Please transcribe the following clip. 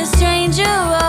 a stranger